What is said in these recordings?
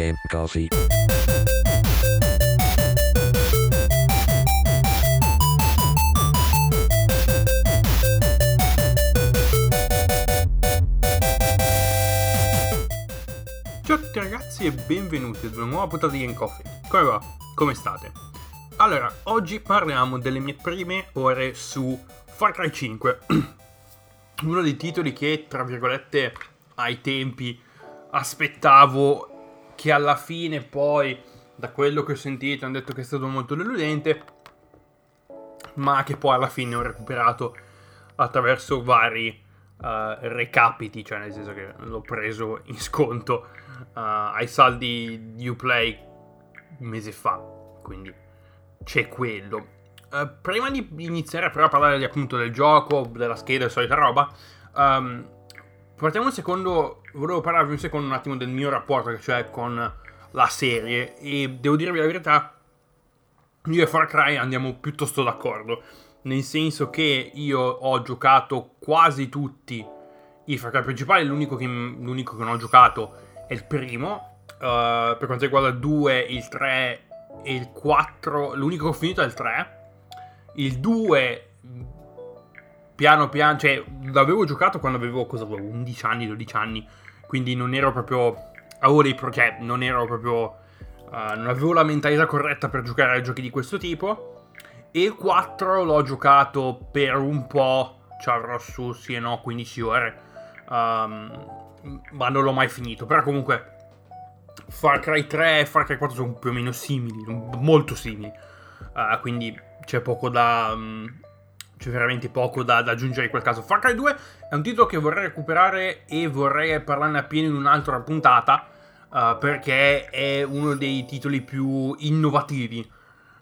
Game Coffee. Ciao a tutti ragazzi e benvenuti ad una nuova puntata di Game Coffee. Come va? Come state? Allora, oggi parliamo delle mie prime ore su Far Cry 5. Uno dei titoli che, tra virgolette, ai tempi aspettavo che alla fine poi, da quello che ho sentito, hanno detto che è stato molto deludente, ma che poi alla fine ho recuperato attraverso vari uh, recapiti, cioè nel senso che l'ho preso in sconto uh, ai saldi di Uplay un mese fa, quindi c'è quello. Uh, prima di iniziare però a parlare appunto del gioco, della scheda e solita roba, um, partiamo un secondo, volevo parlarvi un secondo un attimo del mio rapporto, cioè con la serie, e devo dirvi la verità, io e Far Cry andiamo piuttosto d'accordo. Nel senso che io ho giocato quasi tutti i Far Cry principali, l'unico che, l'unico che non ho giocato è il primo, uh, per quanto riguarda il 2, il 3 e il 4, l'unico che ho finito è il 3, il 2 piano piano, cioè l'avevo giocato quando avevo, cosa avevo, 11 anni, 12 anni, quindi non ero proprio, avevo dei progetti, non ero proprio, uh, non avevo la mentalità corretta per giocare a giochi di questo tipo, e il 4 l'ho giocato per un po', ci avrò su sì e no 15 ore, um, ma non l'ho mai finito. Però comunque Far Cry 3 e Far Cry 4 sono più o meno simili, molto simili. Uh, quindi c'è poco da... Um, c'è veramente poco da, da, aggiungere in quel caso. Far Cry 2 è un titolo che vorrei recuperare e vorrei parlarne appieno in un'altra puntata, uh, perché è uno dei titoli più innovativi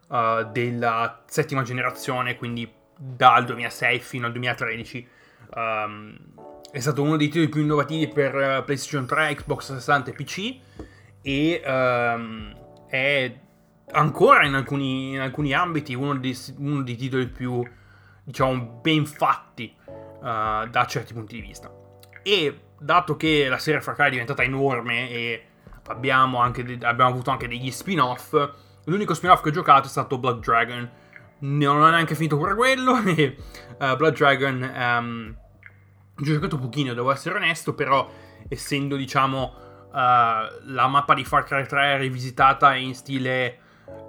uh, della settima generazione, quindi dal 2006 fino al 2013. Um, ehm, è stato uno dei titoli più innovativi per uh, PlayStation 3, Xbox 60 e PC e um, è ancora in alcuni, in alcuni ambiti uno dei, uno dei, titoli più diciamo ben fatti uh, da certi punti di vista e dato che la serie Far Cry è diventata enorme e abbiamo, de- abbiamo avuto anche degli spin-off L'unico spin-off che ho giocato è stato Blood Dragon. Non ho neanche finito pure quello. E uh, Blood Dragon um, ho giocato pochino, devo essere onesto, però essendo diciamo uh, la mappa di Far Cry 3 rivisitata in stile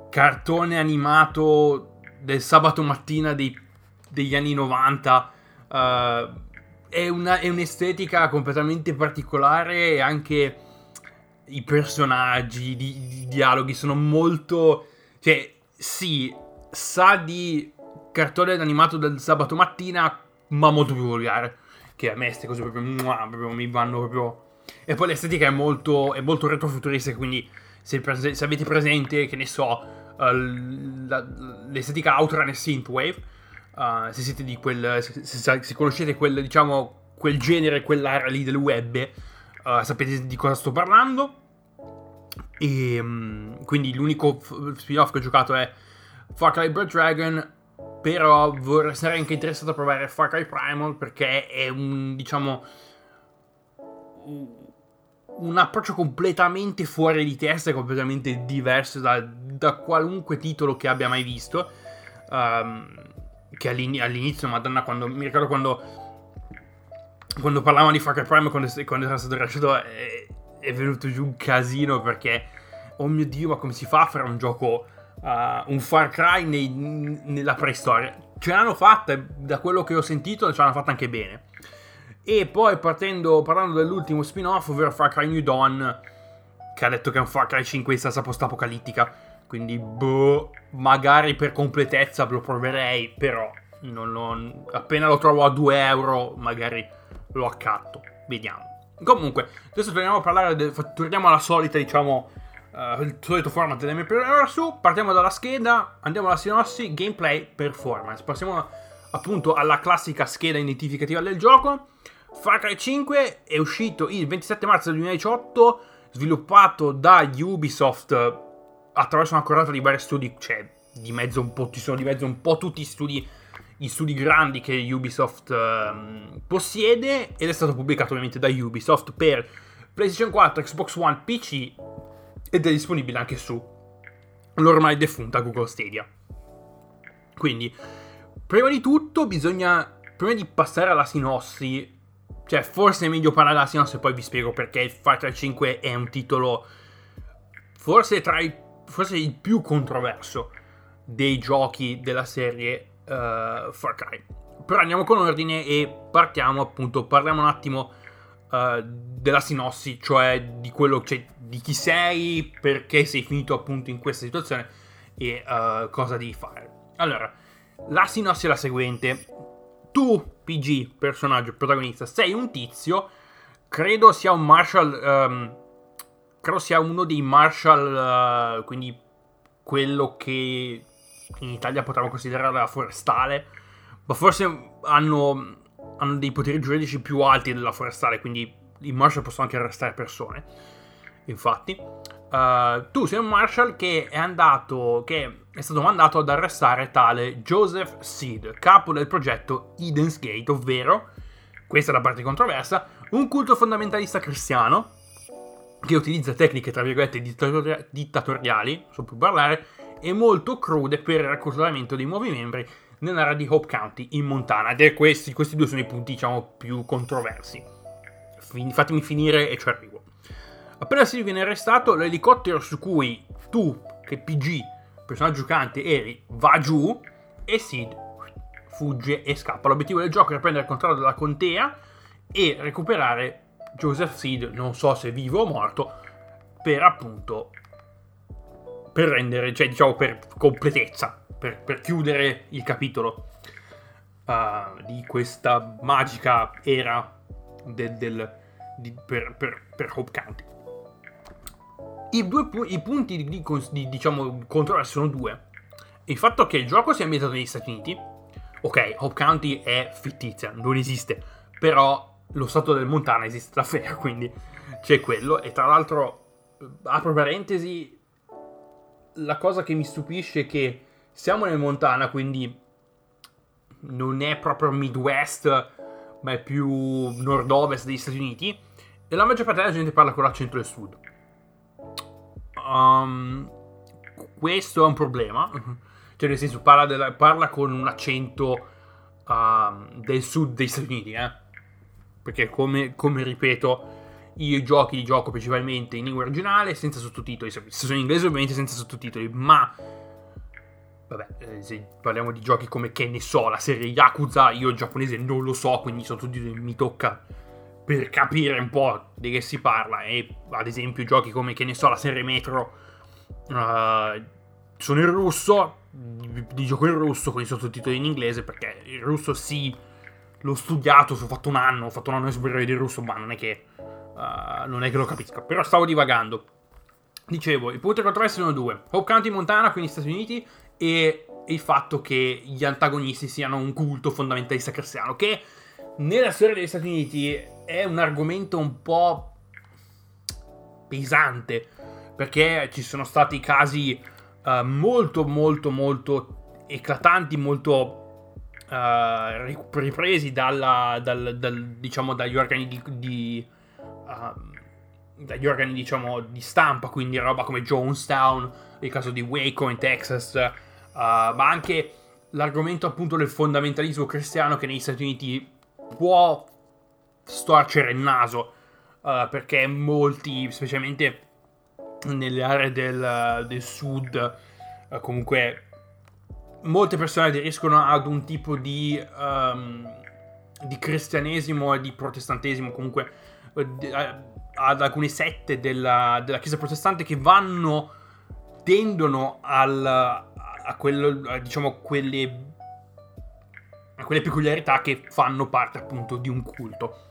cartone animato del sabato mattina dei, degli anni 90, uh, è, una, è un'estetica completamente particolare e anche i personaggi, i, i dialoghi sono molto... Cioè, sì, sa di cartone animato del sabato mattina, ma molto più volgare. Che a me queste cose proprio, muah, proprio mi vanno proprio... E poi l'estetica è molto, è molto retrofuturistica, quindi se, se, avete presente, che ne so, uh, la, l'estetica Outrun e Synthwave, uh, se siete di quel... Se, se, se, conoscete quel, diciamo, quel genere, quell'area lì del web, uh, sapete di cosa sto parlando. E um, quindi l'unico spin-off che ho giocato è Far Cry Blood Dragon. Però vorrei, sarei anche interessato a provare Far Cry Primal perché è un, diciamo, un approccio completamente fuori di testa e completamente diverso da, da, qualunque titolo che abbia mai visto. Um, che all'inizio, madonna, quando mi ricordo quando, quando parlavamo di Far Cry Primal, quando, quando era stato rilasciato, è, è venuto giù un casino perché oh mio dio, ma come si fa a fare un gioco, uh, un Far Cry nei, nella preistoria? Ce l'hanno fatta, da quello che ho sentito, ce l'hanno fatta anche bene. E poi partendo, parlando dell'ultimo spin-off, ovvero Far Cry New Dawn, che ha detto che è un Far Cry 5 in salsa post-apocalittica. Quindi, boh, magari per completezza lo proverei, però non lo, appena lo trovo a 2 euro, magari lo accatto. Vediamo. Comunque, adesso torniamo a parlare, de, torniamo alla solita, diciamo, uh, il solito format delle mie per ora su. Partiamo dalla scheda, andiamo alla sinossi, gameplay, performance. Passiamo appunto alla classica scheda identificativa del gioco. Far Cry 5 è uscito il 27 marzo 2018, sviluppato da Ubisoft attraverso una corrata di vari studi, cioè di mezzo un po', ci sono di mezzo un po' tutti studi, gli studi grandi che Ubisoft uh, possiede ed è stato pubblicato ovviamente da Ubisoft per PlayStation 4, Xbox One, PC ed è disponibile anche su l'ormai defunta Google Stadia. Quindi, prima di tutto bisogna, prima di passare alla sinossi, cioè forse è meglio parlare della sinossi e poi vi spiego perché Far Cry 5 è un titolo forse tra i, forse il più controverso dei giochi della serie uh, Far Cry. Però andiamo con ordine e partiamo appunto, parliamo un attimo uh, della sinossi, cioè di quello, cioè di chi sei, perché sei finito appunto in questa situazione e uh, cosa devi fare. Allora, la sinossi è la seguente. Tu, PG, personaggio, protagonista, sei un tizio, credo sia un Marshall, um, credo sia uno dei Marshall, uh, quindi quello che in Italia potremmo considerare la forestale, ma forse hanno, hanno dei poteri giuridici più alti della forestale, quindi i Marshall possono anche arrestare persone. Infatti, uh, tu sei un Marshall che è andato, che è stato mandato ad arrestare tale Joseph Seed, capo del progetto Eden's Gate, ovvero, questa è la parte controversa, un culto fondamentalista cristiano che utilizza tecniche, tra virgolette, dittatori- dittatoriali, so più parlare, e molto crude per il reclutamento dei nuovi membri nell'area di Hope County in Montana. Ed è questi, questi due sono i punti, diciamo, più controversi. Fin- fatemi finire e ci arrivo. Appena si viene arrestato, l'elicottero su cui tu, che PG, personaggio giocante, eri, va giù e Sid fugge e scappa. L'obiettivo del gioco è prendere il controllo della contea e recuperare Joseph Seed, non so se vivo o morto, per appunto per rendere, cioè diciamo per completezza, per, per chiudere il capitolo uh, di questa magica era del, del, di, per, per, per, Hope County. I, due, i punti di, di, di diciamo, controversi sono due. Il fatto che il gioco sia ambientato negli Stati Uniti, ok, Hope County è fittizia, non esiste, però lo stato del Montana esiste davvero, quindi c'è quello. E tra l'altro, apro parentesi, la cosa che mi stupisce è che siamo nel Montana, quindi non è proprio Midwest, ma è più nord-ovest degli Stati Uniti. E la maggior parte della gente parla con l'accento del sud. Um, questo è un problema. Cioè, nel senso, parla, della, parla con un accento uh, del sud degli Stati Uniti, eh? Perché, come, come ripeto, i giochi li gioco principalmente in lingua originale senza sottotitoli. Se sono in inglese, ovviamente senza sottotitoli, ma. Vabbè, eh, se parliamo di giochi come che ne so, la serie Yakuza, io il giapponese non lo so, quindi sottotitoli mi tocca per capire un po' di che si parla. E ad esempio, giochi come che ne so, la serie Metro. Uh, sono in russo, li gioco in russo con i sottotitoli in inglese perché il russo sì, l'ho studiato, ho fatto un anno, ho fatto un anno superiore di russo, ma non è che Uh, non è che lo capisca, però stavo divagando. Dicevo, i punti controversi sono due. Hope County Montana, quindi Stati Uniti, e il fatto che gli antagonisti siano un culto fondamentalista cristiano, che nella storia degli Stati Uniti è un argomento un po' pesante, perché ci sono stati casi uh, molto, molto, molto eclatanti, molto uh, ripresi dalla, dal, dal, diciamo, dagli organi di, di uh, dagli organi diciamo di stampa, quindi roba come Jonestown, il caso di Waco in Texas, uh, ma anche l'argomento appunto del fondamentalismo cristiano che negli Stati Uniti può storcere il naso, uh, perché molti, specialmente nelle aree del, del sud, comunque molte persone aderiscono ad un tipo di, um, di cristianesimo e di protestantesimo comunque eh, ad alcune sette della, della, Chiesa protestante che vanno, tendono al, a, quello, a, diciamo, quelle, a quelle peculiarità che fanno parte appunto di un culto.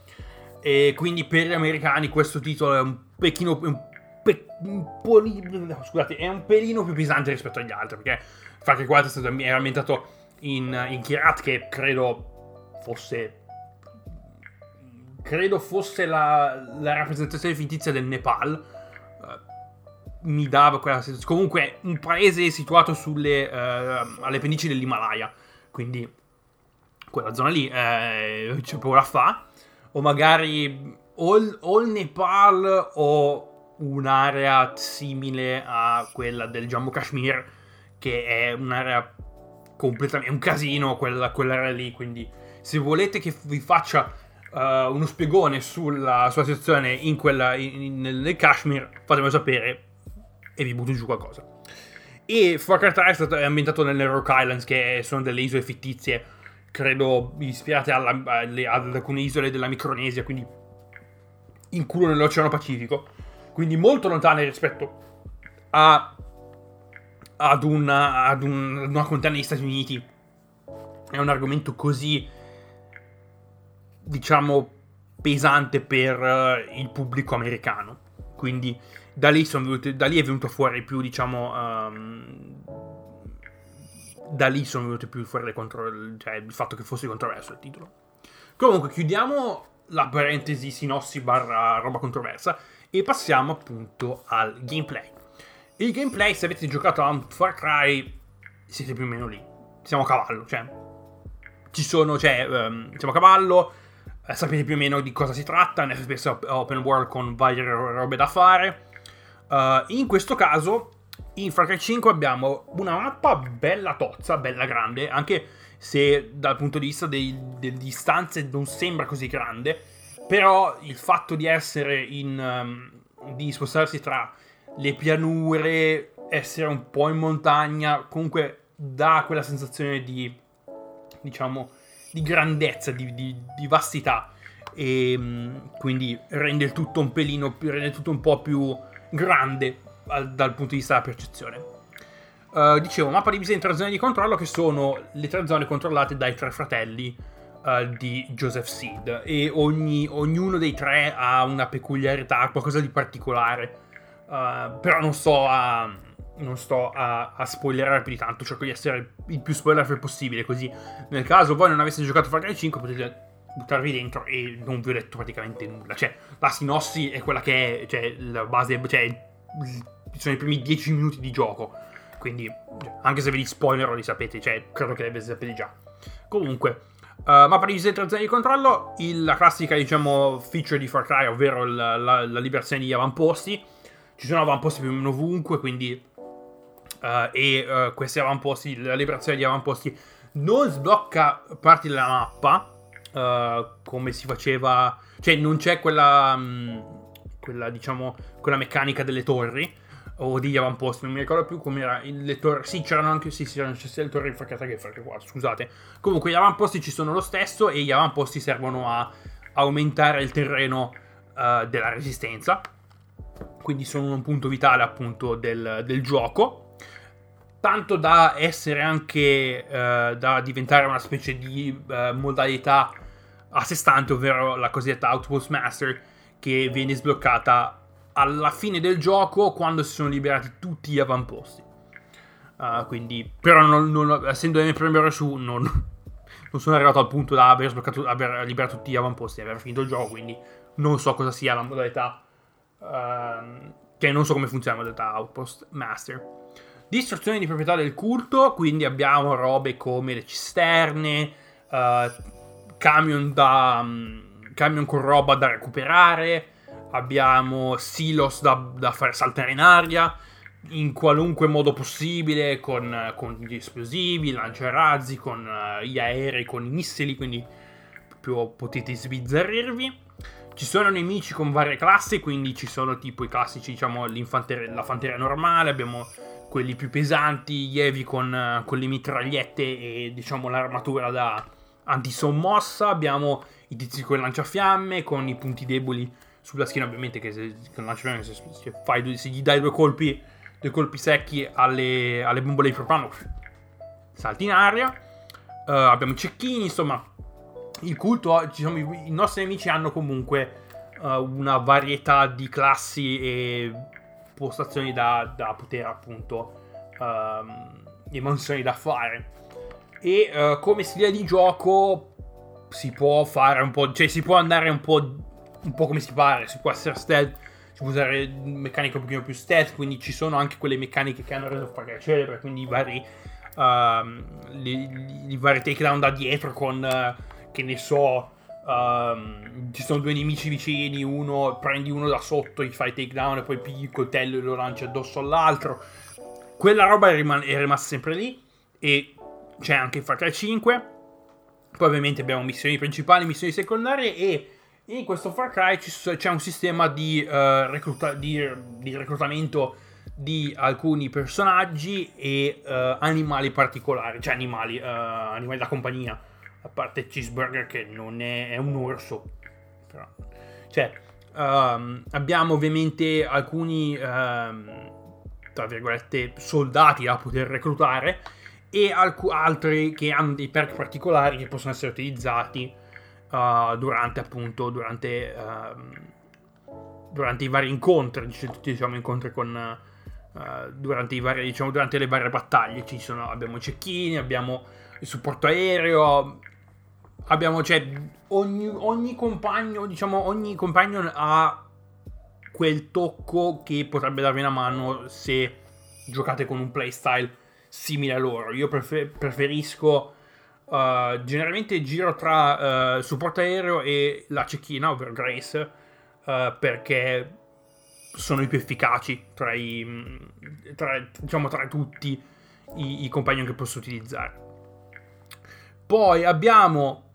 E quindi per gli americani questo titolo è un pechino, un pe, un polino, scusate, è un pelino più pesante rispetto agli altri, perché Far Cry 4 è stato ambientato in, in Kirat, che credo fosse credo fosse la, la rappresentazione fittizia del Nepal. Uh, mi dava quella sensazione. Comunque, un paese situato sulle, uh, alle pendici dell'Himalaya. Quindi, quella zona lì eh, c'è da fa. O magari o il, o Nepal o un'area simile a quella del Jammu Kashmir, che è un'area completamente, è un casino quella, quell'area lì, quindi se volete che vi faccia uh, uno spiegone sulla, sulla situazione in quella, in, in, nel Kashmir, fatemelo sapere e vi butto giù qualcosa. E Far Cry 3 è, stato, è ambientato nelle Rock Islands, che sono delle isole fittizie, credo ispirate alla, alle, ad alcune isole della Micronesia, quindi in culo nell'Oceano Pacifico. Quindi molto lontane rispetto a, ad, una, ad, un, ad una contea negli Stati Uniti. È un argomento così, diciamo, pesante per uh, il pubblico americano. Quindi da lì, venuti, da lì, è venuto fuori più, diciamo, um, da lì sono venute più fuori le contro, cioè il fatto che fosse controverso il titolo. Comunque, chiudiamo la parentesi sinossi barra roba controversa e passiamo appunto al gameplay. Il gameplay, se avete giocato a Far Cry, siete più o meno lì. Siamo a cavallo, cioè. Ci sono, cioè, um, siamo a cavallo, eh, sapete più o meno di cosa si tratta, un FPS open world con varie robe da fare. Uh, in questo caso, in Far Cry 5 abbiamo una mappa bella tozza, bella grande, anche se dal punto di vista dei, delle distanze non sembra così grande, però il fatto di essere in... Um, di spostarsi tra le pianure, essere un po' in montagna, comunque dà quella sensazione di, diciamo, di grandezza, di, di, di vastità e um, quindi rende il tutto un pelino, rende tutto un po' più grande al, dal punto di vista della percezione. Uh, dicevo, mappa divisa in tre zone di controllo che sono le tre zone controllate dai tre fratelli uh, di Joseph Seed e ogni, ognuno dei tre ha una peculiarità, qualcosa di particolare. Uh, però non sto a, non sto a, a spoilerare più di tanto, cerco di essere il più spoiler possibile, così nel caso voi non aveste giocato Far Cry 5 potete buttarvi dentro e non vi ho detto praticamente nulla. Cioè, la sinossi è quella che è, cioè, la base, cioè, sono i primi 10 minuti di gioco. Quindi, anche se ve li spoilerò, li sapete, cioè, credo che li sapete già. Comunque, uh, mappa di tre zone di controllo, il, la classica, diciamo, feature di Far Cry, ovvero la, la, la liberazione di avamposti. Ci sono avamposti più o meno ovunque, quindi... Uh, e uh, questi avamposti, la liberazione di avamposti non sblocca parti della mappa, uh, come si faceva, cioè non c'è quella, um, quella, diciamo, quella meccanica delle torri o degli avamposti, non mi ricordo più come era le torri, sì c'erano anche, sì, sì c'erano sia le torri infarcate che fare qua, scusate, comunque gli avamposti ci sono lo stesso e gli avamposti servono a aumentare il terreno della resistenza, quindi sono un punto vitale appunto del, del gioco tanto da essere anche uh, da diventare una specie di uh, modalità a sé stante, ovvero la cosiddetta Outpost Master, che viene sbloccata alla fine del gioco quando si sono liberati tutti gli avamposti. Uh, quindi, però, non, non, essendo ore su, non, non, sono arrivato al punto da aver, aver liberato tutti gli avamposti e aver finito il gioco, quindi non so cosa sia la modalità. Uh, cioè, non so come funziona la modalità Outpost Master. Distruzione di proprietà del culto, quindi abbiamo robe come le cisterne, uh, camion, da, um, camion con roba da recuperare, abbiamo silos da, da fare saltare in aria in qualunque modo possibile con, con gli esplosivi, lanciarazzi, con uh, gli aerei, con i missili, quindi proprio potete sbizzarrirvi. Ci sono nemici con varie classi, quindi ci sono tipo i classici, diciamo, la fanteria normale, abbiamo quelli più pesanti, gli evi con, uh, con le mitragliette e diciamo l'armatura da, antisommossa, abbiamo i tizi con il lanciafiamme, con i punti deboli sulla schiena, ovviamente che se, con il lanciafiamme se, se, fai, se gli dai due colpi, due colpi secchi alle, alle bombole di propano, salti in aria. Uh, abbiamo i cecchini, insomma, il culto, diciamo, i, nostri nemici hanno comunque uh, una varietà di classi e postazioni da, da poter appunto um, e mansioni da fare. E uh, come stile di gioco si può fare un po', cioè si può andare un po', un po' come si pare, si può essere stealth, si può usare meccaniche un pochino più stealth, quindi ci sono anche quelle meccaniche che hanno reso Far celebre, quindi i vari, uh, vari takedown da dietro con, uh, che ne so, Um, ci sono due nemici vicini, uno prendi uno da sotto, gli fai takedown e poi pigli il coltello e lo lanci addosso all'altro. Quella roba è, riman- è rimasta sempre lì e c'è anche in Far Cry 5. Poi ovviamente abbiamo missioni principali, missioni secondarie e in questo Far Cry c'è un sistema di, uh, recluta- di, di reclutamento di alcuni personaggi e uh, animali particolari, cioè animali, uh, animali da compagnia, a parte Cheeseburger che non è, è un orso, però, cioè um, abbiamo ovviamente alcuni, um, tra virgolette, soldati da poter reclutare e alc- altri che hanno dei perk particolari che possono essere utilizzati uh, durante appunto, durante, durante i vari incontri, diciamo incontri con uh, durante, i vari, diciamo, durante le varie battaglie. Ci sono, abbiamo i cecchini, abbiamo il supporto aereo, abbiamo, cioè, ogni, ogni compagno, diciamo, ogni compagno ha quel tocco che potrebbe darvi una mano se giocate con un playstyle simile a loro. Io prefer- preferisco uh, generalmente giro tra uh, supporto aereo e la cecchina, ovvero Grace, uh, perché sono i più efficaci tra, i, tra, diciamo, tra tutti i, i compagni che posso utilizzare. Poi abbiamo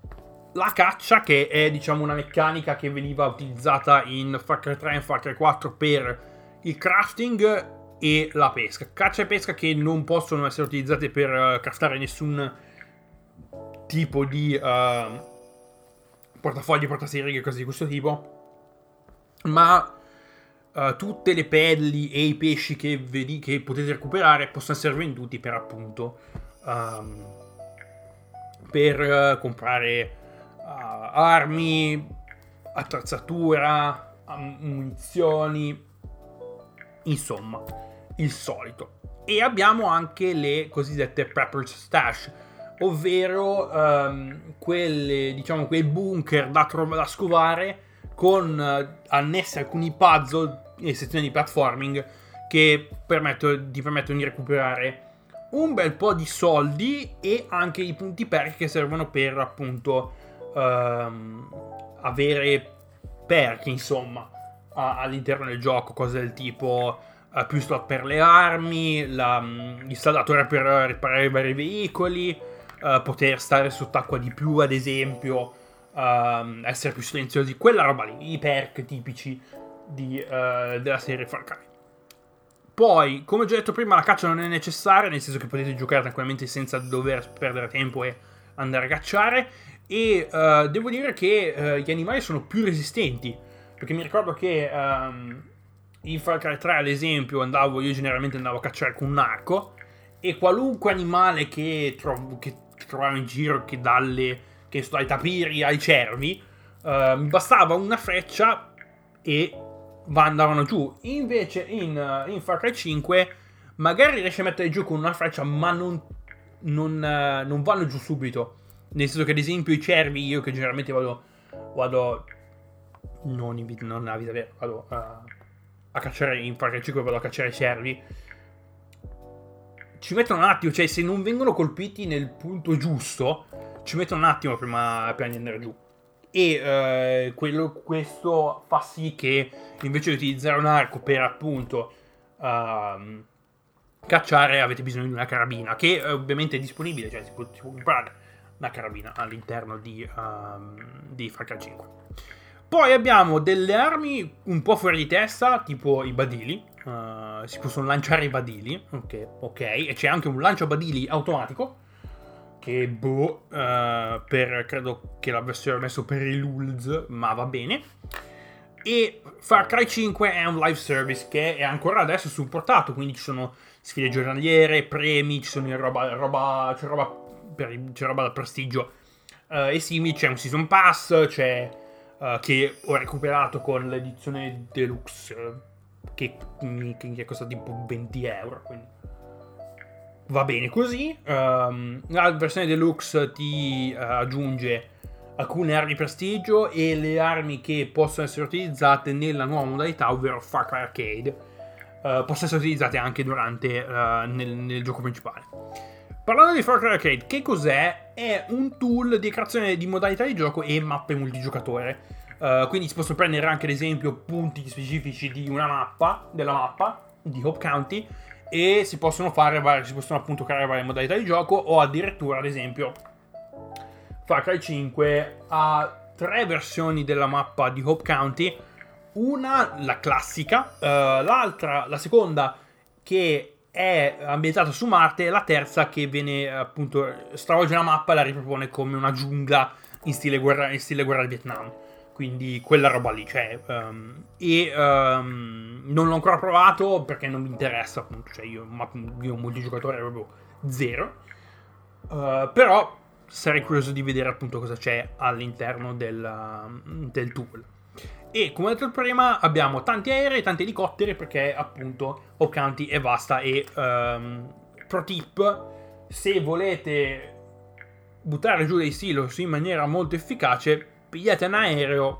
la caccia, che è diciamo una meccanica che veniva utilizzata in Far Cry 3 e Far Cry 4 per il crafting e la pesca. Caccia e pesca che non possono essere utilizzate per uh, craftare nessun tipo di uh, portafogli, portaserighe, cose di questo tipo, ma uh, tutte le pelli e i pesci che, vedi, che, potete recuperare possono essere venduti per appunto um, per uh, comprare uh, armi, attrezzatura, munizioni, insomma, il solito. E abbiamo anche le cosiddette Prepper's Stash, ovvero um, quelle, diciamo, quei bunker da, tro- da scovare con uh, annessi alcuni puzzle e sezioni di platforming che permettono, ti permettono di recuperare un bel po' di soldi e anche i punti perk che servono per appunto um, avere perk insomma a, all'interno del gioco, cose del tipo uh, più slot per le armi, la, um, l'installatore per riparare i vari veicoli, uh, poter stare sott'acqua di più ad esempio, uh, essere più silenziosi, quella roba lì, i perk tipici di, uh, della serie Far Cry. Poi, come ho già detto prima, la caccia non è necessaria, nel senso che potete giocare tranquillamente senza dover perdere tempo e andare a cacciare. E uh, devo dire che uh, gli animali sono più resistenti. Perché mi ricordo che um, in Far Cry 3, ad esempio, andavo, io generalmente andavo a cacciare con un arco. E qualunque animale che, tro- che trovavo in giro, che dalle che sto ai tapiri ai cervi, uh, mi bastava una freccia e andavano giù. Invece in, in, Far Cry 5 magari riesci a mettere giù con una freccia, ma non, non, uh, non, vanno giù subito. Nel senso che ad esempio i cervi, io che generalmente vado, vado non, in, non nella vita vera, vado uh, a cacciare in Far Cry 5 vado a cacciare i cervi. Ci mettono un attimo, cioè se non vengono colpiti nel punto giusto, ci mettono un attimo prima, prima di andare giù e eh, quello, questo fa sì che invece di utilizzare un arco per appunto uh, cacciare avete bisogno di una carabina che eh, ovviamente è disponibile, cioè si può, si può, comprare una carabina all'interno di, uh, di Far Cry 5. Poi abbiamo delle armi un po' fuori di testa, tipo i badili. Uh, si possono lanciare i badili, ok, ok, e c'è anche un lancio badili automatico che boh, uh, per, credo che l'avessero messo per i Lulz, ma va bene. E Far Cry 5 è un live service che è ancora adesso supportato, quindi ci sono sfide giornaliere, premi, ci sono roba, roba, c'è, roba per, c'è roba da prestigio uh, e simili, c'è un season pass, c'è uh, che ho recuperato con l'edizione deluxe che, che costa tipo 20 euro, quindi va bene così. Um, la versione deluxe ti uh, aggiunge alcune armi prestigio e le armi che possono essere utilizzate nella nuova modalità, ovvero Far Cry Arcade, uh, possono essere utilizzate anche durante uh, nel, nel, gioco principale. Parlando di Far Cry Arcade, che cos'è? È un tool di creazione di modalità di gioco e mappe multigiocatore. Quindi si possono prendere anche ad esempio punti specifici di una mappa, della mappa, di Hope County, e si possono fare varie, si possono appunto creare varie modalità di gioco o addirittura ad esempio Far Cry 5 ha tre versioni della mappa di Hope County. Una la classica uh, l'altra la seconda che è ambientata su Marte e la terza che viene appunto stravolge la mappa e la ripropone come una giungla in stile guerra, in stile guerra del Vietnam quindi quella roba lì, cioè, um, e um, non l'ho ancora provato perché non mi interessa, appunto, cioè io, io un multigiocatore proprio zero, uh, però sarei curioso di vedere appunto cosa c'è all'interno del, del tool. E come ho detto prima, abbiamo tanti aerei, tanti elicotteri perché appunto Ocanti è vasta e um, pro tip, se volete buttare giù dei silos in maniera molto efficace, pigliate un aereo,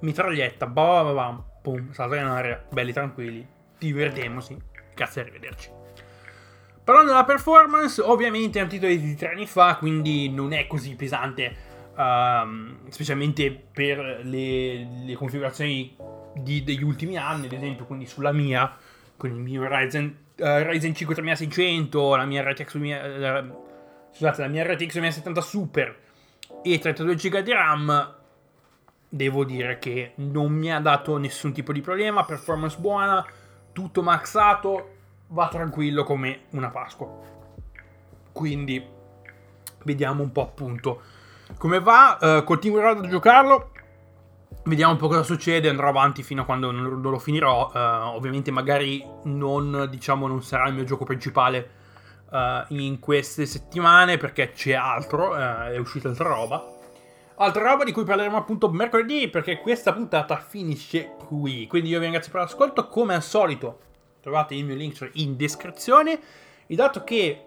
mitraglietta, bah, bah, bah, pum, salta in aria, belli tranquilli, divertiamoci, grazie, arrivederci. Parlando della performance, ovviamente è un titolo di tre anni fa, quindi non è così pesante, um, specialmente per le, le configurazioni di, degli ultimi anni, ad esempio, quindi sulla mia, con il mio Ryzen, uh, Ryzen 5 3600, la mia RTX, uh, scusate, la mia RTX 2070 Super, e 32 GB di RAM devo dire che non mi ha dato nessun tipo di problema, performance buona, tutto maxato, va tranquillo come una Pasqua. Quindi vediamo un po' appunto come va, uh, continuerò a giocarlo, vediamo un po' cosa succede, andrò avanti fino a quando non, lo finirò, uh, ovviamente magari non, diciamo, non sarà il mio gioco principale uh, in queste settimane perché c'è altro, uh, è uscita altra roba. Altra roba di cui parleremo appunto mercoledì perché questa puntata finisce qui. Quindi io vi ringrazio per l'ascolto. Come al solito trovate il mio link in descrizione. Il dato che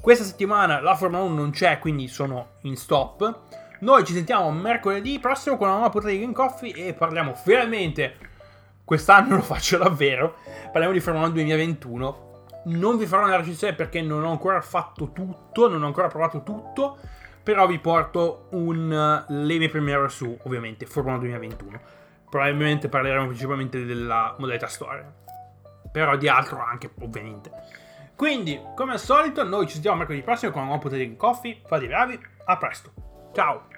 questa settimana la Formula 1 non c'è, quindi sono in stop. Noi ci sentiamo mercoledì prossimo con una nuova puntata di Game Coffee e parliamo finalmente, quest'anno lo faccio davvero, parliamo di Formula 1 2021 non vi farò una recensione perché non ho ancora fatto tutto, non ho ancora provato tutto, però vi porto un, le mie premiere su, ovviamente, Formula 2021. Probabilmente parleremo principalmente della modalità storia, però di altro anche, ovviamente. Quindi, come al solito, noi ci sentiamo mercoledì prossimo con una nuova puntata di Coffee. Fate i bravi, a presto. Ciao!